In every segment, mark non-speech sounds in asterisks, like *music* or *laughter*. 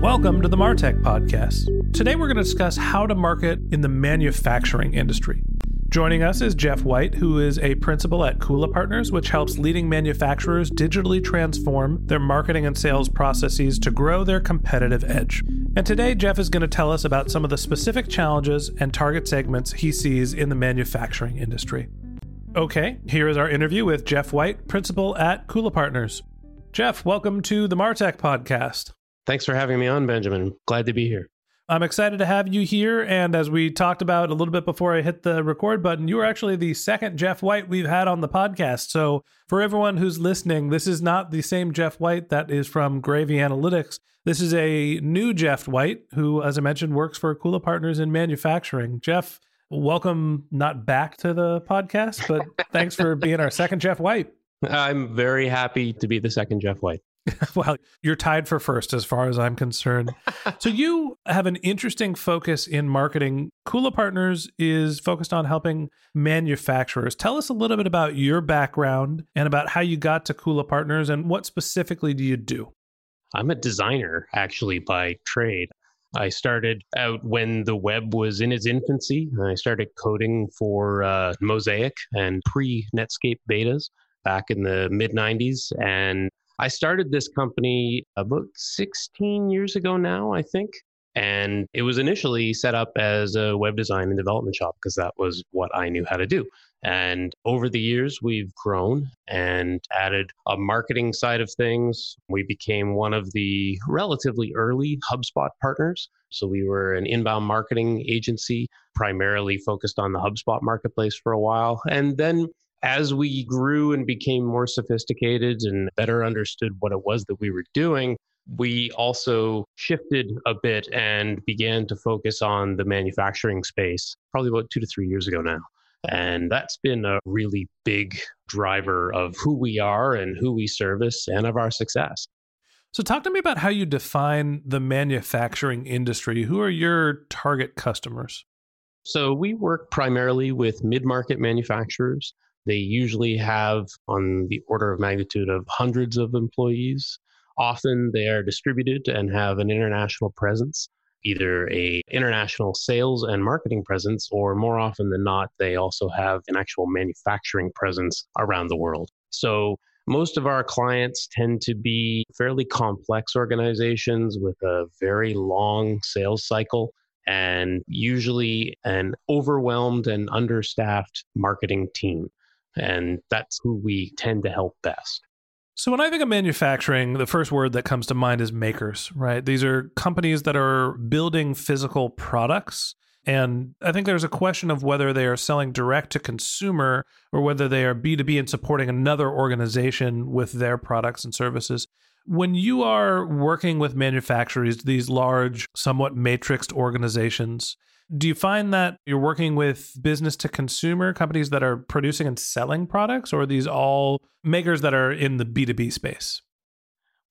Welcome to the Martech Podcast. Today we're going to discuss how to market in the manufacturing industry. Joining us is Jeff White, who is a principal at Kula Partners, which helps leading manufacturers digitally transform their marketing and sales processes to grow their competitive edge. And today, Jeff is going to tell us about some of the specific challenges and target segments he sees in the manufacturing industry. Okay, here is our interview with Jeff White, principal at Kula Partners. Jeff, welcome to the Martech Podcast. Thanks for having me on, Benjamin. Glad to be here. I'm excited to have you here. And as we talked about a little bit before I hit the record button, you are actually the second Jeff White we've had on the podcast. So for everyone who's listening, this is not the same Jeff White that is from Gravy Analytics. This is a new Jeff White who, as I mentioned, works for Kula Partners in manufacturing. Jeff, welcome not back to the podcast, but thanks for being our second Jeff White. *laughs* I'm very happy to be the second Jeff White. *laughs* well, you're tied for first as far as I'm concerned. so *laughs* you have an interesting focus in marketing. Kula Partners is focused on helping manufacturers. Tell us a little bit about your background and about how you got to Kula Partners and what specifically do you do? I'm a designer actually by trade. I started out when the web was in its infancy. I started coding for uh, Mosaic and pre Netscape betas back in the mid 90s and I started this company about 16 years ago now, I think. And it was initially set up as a web design and development shop because that was what I knew how to do. And over the years, we've grown and added a marketing side of things. We became one of the relatively early HubSpot partners. So we were an inbound marketing agency, primarily focused on the HubSpot marketplace for a while. And then as we grew and became more sophisticated and better understood what it was that we were doing, we also shifted a bit and began to focus on the manufacturing space probably about two to three years ago now. And that's been a really big driver of who we are and who we service and of our success. So, talk to me about how you define the manufacturing industry. Who are your target customers? So, we work primarily with mid market manufacturers they usually have on the order of magnitude of hundreds of employees. Often they are distributed and have an international presence, either a international sales and marketing presence or more often than not they also have an actual manufacturing presence around the world. So most of our clients tend to be fairly complex organizations with a very long sales cycle and usually an overwhelmed and understaffed marketing team. And that's who we tend to help best. So, when I think of manufacturing, the first word that comes to mind is makers, right? These are companies that are building physical products. And I think there's a question of whether they are selling direct to consumer or whether they are B2B and supporting another organization with their products and services. When you are working with manufacturers, these large, somewhat matrixed organizations, do you find that you're working with business to consumer companies that are producing and selling products, or are these all makers that are in the B2B space?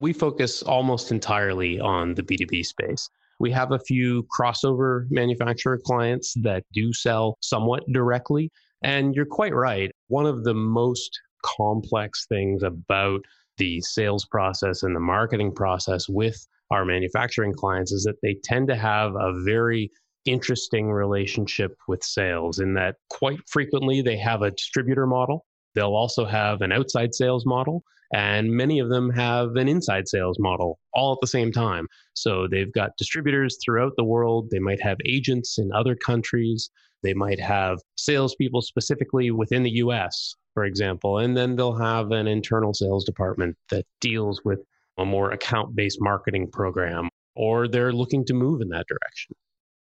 We focus almost entirely on the B2B space. We have a few crossover manufacturer clients that do sell somewhat directly. And you're quite right. One of the most complex things about the sales process and the marketing process with our manufacturing clients is that they tend to have a very interesting relationship with sales in that quite frequently they have a distributor model. They'll also have an outside sales model, and many of them have an inside sales model all at the same time. So they've got distributors throughout the world. They might have agents in other countries. They might have salespeople specifically within the US, for example, and then they'll have an internal sales department that deals with a more account based marketing program, or they're looking to move in that direction.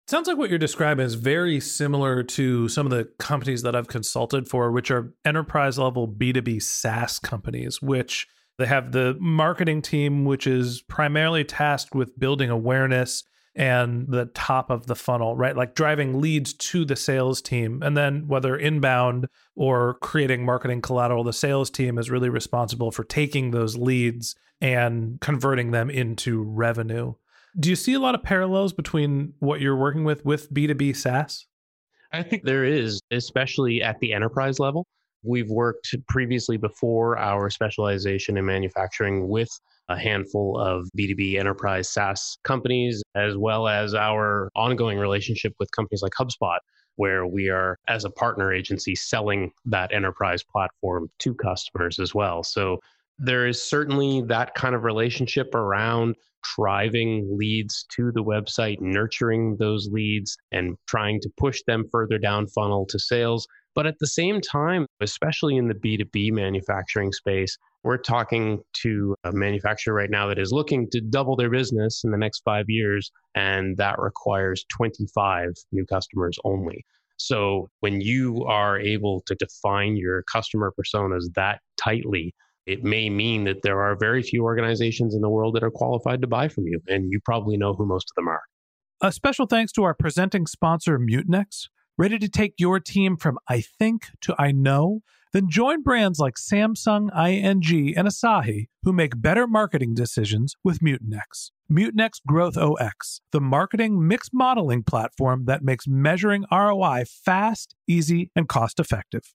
Sounds like what you're describing is very similar to some of the companies that I've consulted for, which are enterprise level B2B SaaS companies, which they have the marketing team, which is primarily tasked with building awareness and the top of the funnel, right? Like driving leads to the sales team. And then whether inbound or creating marketing collateral, the sales team is really responsible for taking those leads and converting them into revenue. Do you see a lot of parallels between what you're working with with B2B SaaS? I think there is, especially at the enterprise level. We've worked previously before our specialization in manufacturing with a handful of B2B enterprise SaaS companies, as well as our ongoing relationship with companies like HubSpot, where we are, as a partner agency, selling that enterprise platform to customers as well. So there is certainly that kind of relationship around driving leads to the website, nurturing those leads, and trying to push them further down funnel to sales. But at the same time, especially in the B2B manufacturing space, we're talking to a manufacturer right now that is looking to double their business in the next five years, and that requires 25 new customers only. So when you are able to define your customer personas that tightly, it may mean that there are very few organizations in the world that are qualified to buy from you, and you probably know who most of them are. A special thanks to our presenting sponsor, Mutinex. Ready to take your team from I think to I know? Then join brands like Samsung, ING, and Asahi who make better marketing decisions with Mutinex. Mutinex Growth OS, the marketing mix modeling platform that makes measuring ROI fast, easy, and cost effective.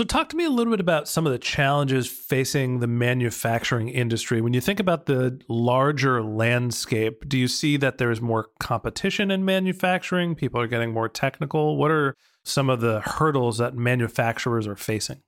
So, talk to me a little bit about some of the challenges facing the manufacturing industry. When you think about the larger landscape, do you see that there's more competition in manufacturing? People are getting more technical. What are some of the hurdles that manufacturers are facing?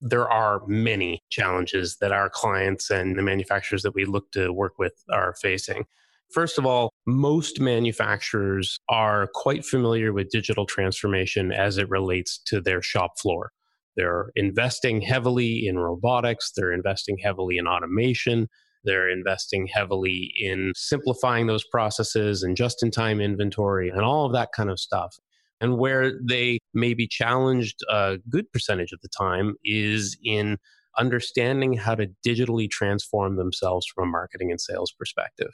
There are many challenges that our clients and the manufacturers that we look to work with are facing. First of all, most manufacturers are quite familiar with digital transformation as it relates to their shop floor. They're investing heavily in robotics, they're investing heavily in automation, they're investing heavily in simplifying those processes and just in time inventory and all of that kind of stuff. And where they may be challenged a good percentage of the time is in understanding how to digitally transform themselves from a marketing and sales perspective.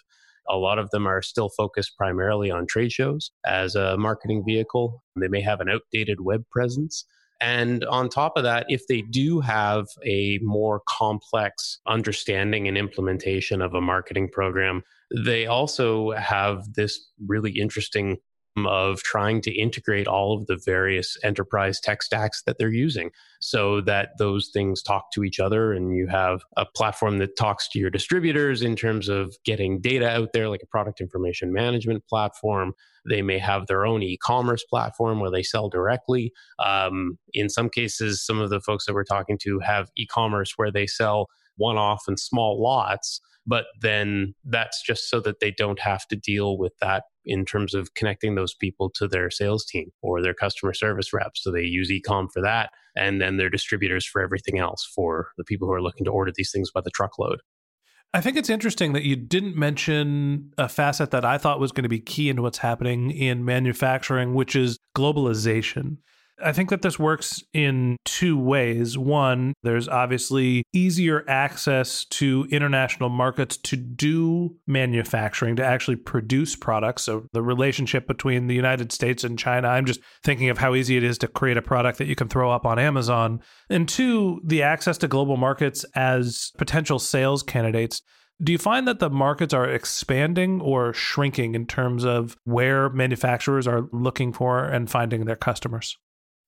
A lot of them are still focused primarily on trade shows as a marketing vehicle. They may have an outdated web presence And on top of that, if they do have a more complex understanding and implementation of a marketing program, they also have this really interesting of trying to integrate all of the various enterprise tech stacks that they're using so that those things talk to each other and you have a platform that talks to your distributors in terms of getting data out there like a product information management platform. They may have their own e-commerce platform where they sell directly. Um, in some cases some of the folks that we're talking to have e-commerce where they sell one-off and small lots but then that's just so that they don't have to deal with that in terms of connecting those people to their sales team or their customer service reps. So they use ecom for that, and then their distributors for everything else for the people who are looking to order these things by the truckload. I think it's interesting that you didn't mention a facet that I thought was going to be key into what's happening in manufacturing, which is globalization. I think that this works in two ways. One, there's obviously easier access to international markets to do manufacturing, to actually produce products. So the relationship between the United States and China, I'm just thinking of how easy it is to create a product that you can throw up on Amazon. And two, the access to global markets as potential sales candidates. Do you find that the markets are expanding or shrinking in terms of where manufacturers are looking for and finding their customers?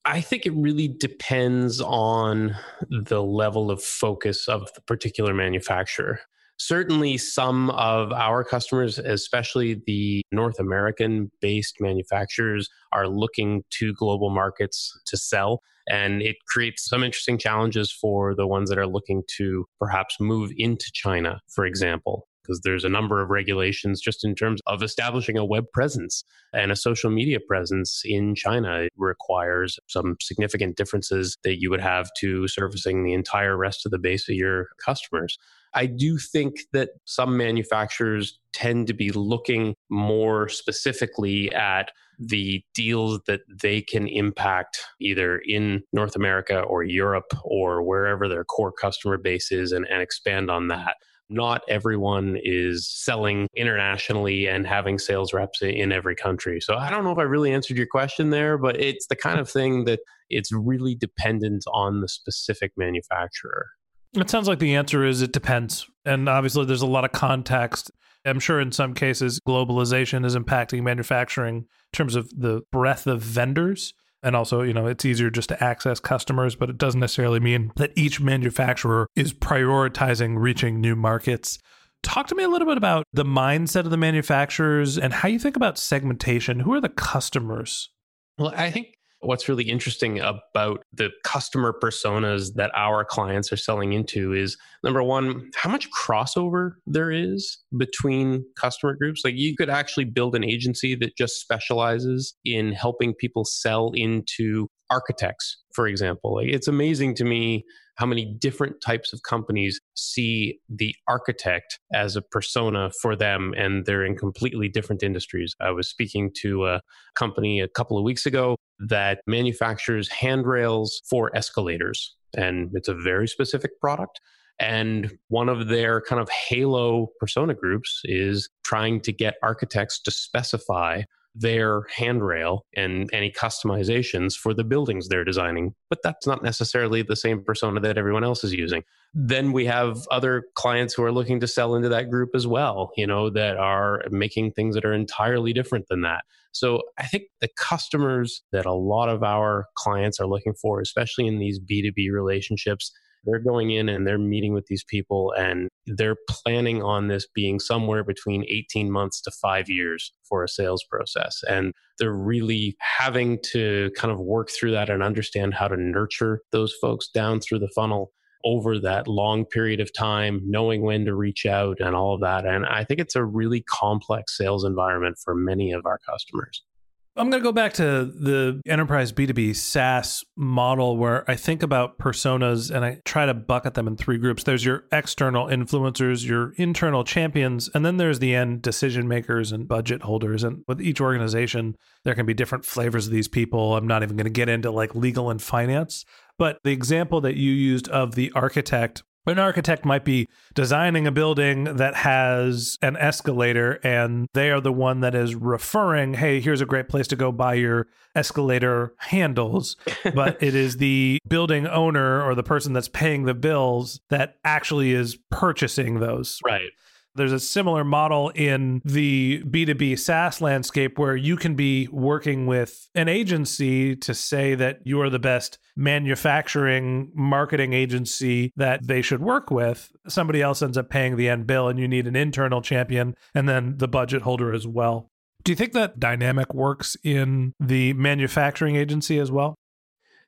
I think it really depends on the level of focus of the particular manufacturer. Certainly, some of our customers, especially the North American based manufacturers, are looking to global markets to sell. And it creates some interesting challenges for the ones that are looking to perhaps move into China, for example because there's a number of regulations just in terms of establishing a web presence and a social media presence in China. It requires some significant differences that you would have to servicing the entire rest of the base of your customers. I do think that some manufacturers tend to be looking more specifically at the deals that they can impact either in North America or Europe or wherever their core customer base is and, and expand on that not everyone is selling internationally and having sales reps in every country. So I don't know if I really answered your question there, but it's the kind of thing that it's really dependent on the specific manufacturer. It sounds like the answer is it depends. And obviously, there's a lot of context. I'm sure in some cases, globalization is impacting manufacturing in terms of the breadth of vendors and also, you know, it's easier just to access customers, but it doesn't necessarily mean that each manufacturer is prioritizing reaching new markets. Talk to me a little bit about the mindset of the manufacturers and how you think about segmentation. Who are the customers? Well, I think what's really interesting about the customer personas that our clients are selling into is number one, how much crossover there is between customer groups. Like you could actually build an agency that just specializes in helping people sell into architects, for example. Like it's amazing to me how many different types of companies see the architect as a persona for them and they're in completely different industries. I was speaking to a company a couple of weeks ago that manufactures handrails for escalators and it's a very specific product. And one of their kind of halo persona groups is trying to get architects to specify their handrail and any customizations for the buildings they're designing. But that's not necessarily the same persona that everyone else is using. Then we have other clients who are looking to sell into that group as well, you know, that are making things that are entirely different than that. So I think the customers that a lot of our clients are looking for, especially in these B2B relationships, they're going in and they're meeting with these people and they're planning on this being somewhere between 18 months to five years for a sales process. And they're really having to kind of work through that and understand how to nurture those folks down through the funnel over that long period of time, knowing when to reach out and all of that. And I think it's a really complex sales environment for many of our customers. I'm going to go back to the enterprise B2B SaaS model where I think about personas and I try to bucket them in three groups. There's your external influencers, your internal champions, and then there's the end decision makers and budget holders. And with each organization, there can be different flavors of these people. I'm not even going to get into like legal and finance. But the example that you used of the architect An architect might be designing a building that has an escalator, and they are the one that is referring, hey, here's a great place to go buy your escalator handles. *laughs* But it is the building owner or the person that's paying the bills that actually is purchasing those. Right. There's a similar model in the B2B SaaS landscape where you can be working with an agency to say that you are the best manufacturing marketing agency that they should work with. Somebody else ends up paying the end bill, and you need an internal champion and then the budget holder as well. Do you think that dynamic works in the manufacturing agency as well?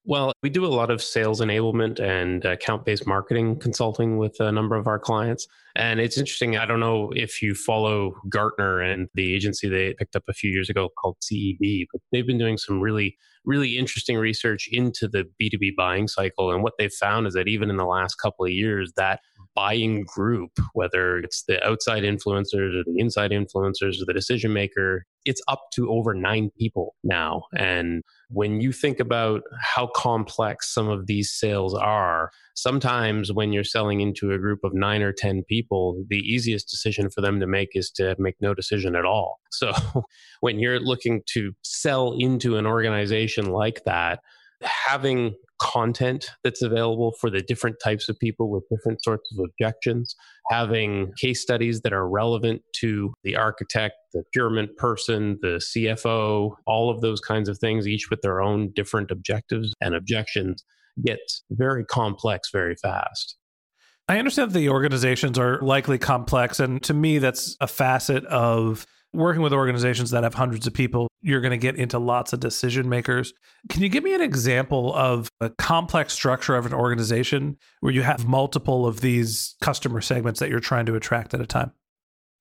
Well, we do a lot of sales enablement and account based marketing consulting with a number of our clients. And it's interesting. I don't know if you follow Gartner and the agency they picked up a few years ago called CEB, but they've been doing some really, really interesting research into the B2B buying cycle. And what they've found is that even in the last couple of years, that buying group, whether it's the outside influencers or the inside influencers or the decision maker, it's up to over nine people now. And when you think about how complex some of these sales are, sometimes when you're selling into a group of nine or 10 people, the easiest decision for them to make is to make no decision at all. So *laughs* when you're looking to sell into an organization like that, having content that's available for the different types of people with different sorts of objections, having case studies that are relevant to the architect, the procurement person, the CFO, all of those kinds of things, each with their own different objectives and objections, gets very complex very fast. I understand the organizations are likely complex. And to me, that's a facet of working with organizations that have hundreds of people, you're going to get into lots of decision makers. Can you give me an example of a complex structure of an organization where you have multiple of these customer segments that you're trying to attract at a time?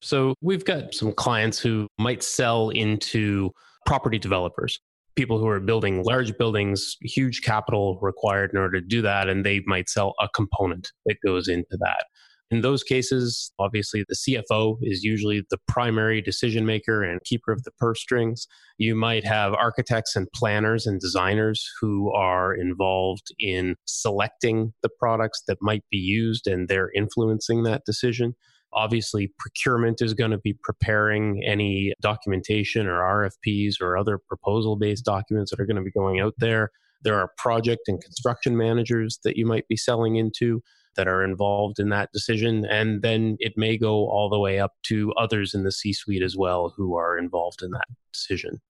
So, we've got some clients who might sell into property developers, people who are building large buildings, huge capital required in order to do that, and they might sell a component that goes into that. In those cases, obviously, the CFO is usually the primary decision maker and keeper of the purse strings. You might have architects and planners and designers who are involved in selecting the products that might be used and they're influencing that decision. Obviously, procurement is going to be preparing any documentation or RFPs or other proposal based documents that are going to be going out there. There are project and construction managers that you might be selling into that are involved in that decision. And then it may go all the way up to others in the C suite as well who are involved in that decision.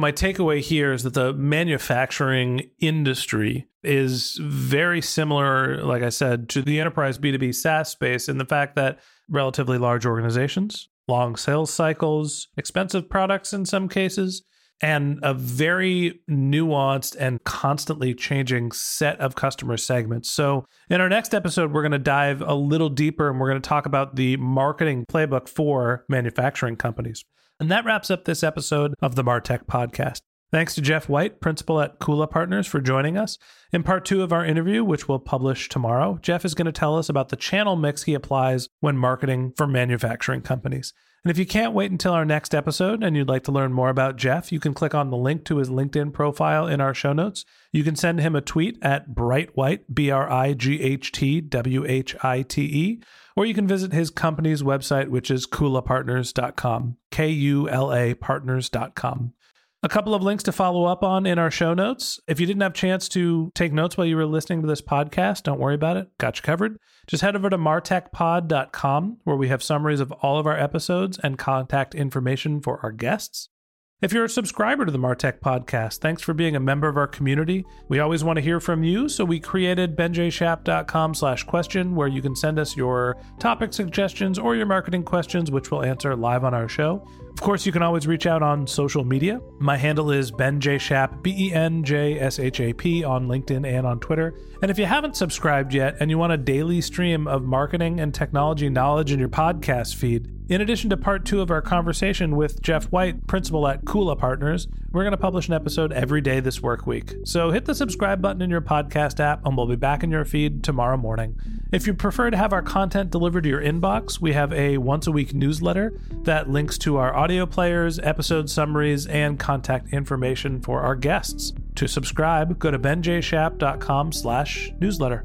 My takeaway here is that the manufacturing industry is very similar, like I said, to the enterprise B2B SaaS space in the fact that relatively large organizations, long sales cycles, expensive products in some cases, and a very nuanced and constantly changing set of customer segments. So, in our next episode, we're going to dive a little deeper and we're going to talk about the marketing playbook for manufacturing companies. And that wraps up this episode of the Martech podcast. Thanks to Jeff White, principal at Kula Partners, for joining us. In part two of our interview, which we'll publish tomorrow, Jeff is going to tell us about the channel mix he applies when marketing for manufacturing companies. And if you can't wait until our next episode and you'd like to learn more about Jeff, you can click on the link to his LinkedIn profile in our show notes. You can send him a tweet at Brightwhite, B R I G H T W H I T E, or you can visit his company's website, which is kulapartners.com, K U L A partners.com. A couple of links to follow up on in our show notes. If you didn't have a chance to take notes while you were listening to this podcast, don't worry about it. Got you covered. Just head over to martechpod.com where we have summaries of all of our episodes and contact information for our guests. If you're a subscriber to the Martech podcast, thanks for being a member of our community. We always want to hear from you, so we created benjshap.com slash question where you can send us your topic suggestions or your marketing questions, which we'll answer live on our show. Of course, you can always reach out on social media. My handle is Ben J. B E N J S H A P, on LinkedIn and on Twitter. And if you haven't subscribed yet and you want a daily stream of marketing and technology knowledge in your podcast feed, in addition to part two of our conversation with Jeff White, principal at Kula Partners, we're going to publish an episode every day this work week. So hit the subscribe button in your podcast app, and we'll be back in your feed tomorrow morning. If you prefer to have our content delivered to your inbox, we have a once a week newsletter that links to our audio players, episode summaries, and contact information for our guests. To subscribe, go to benjshap.com slash newsletter.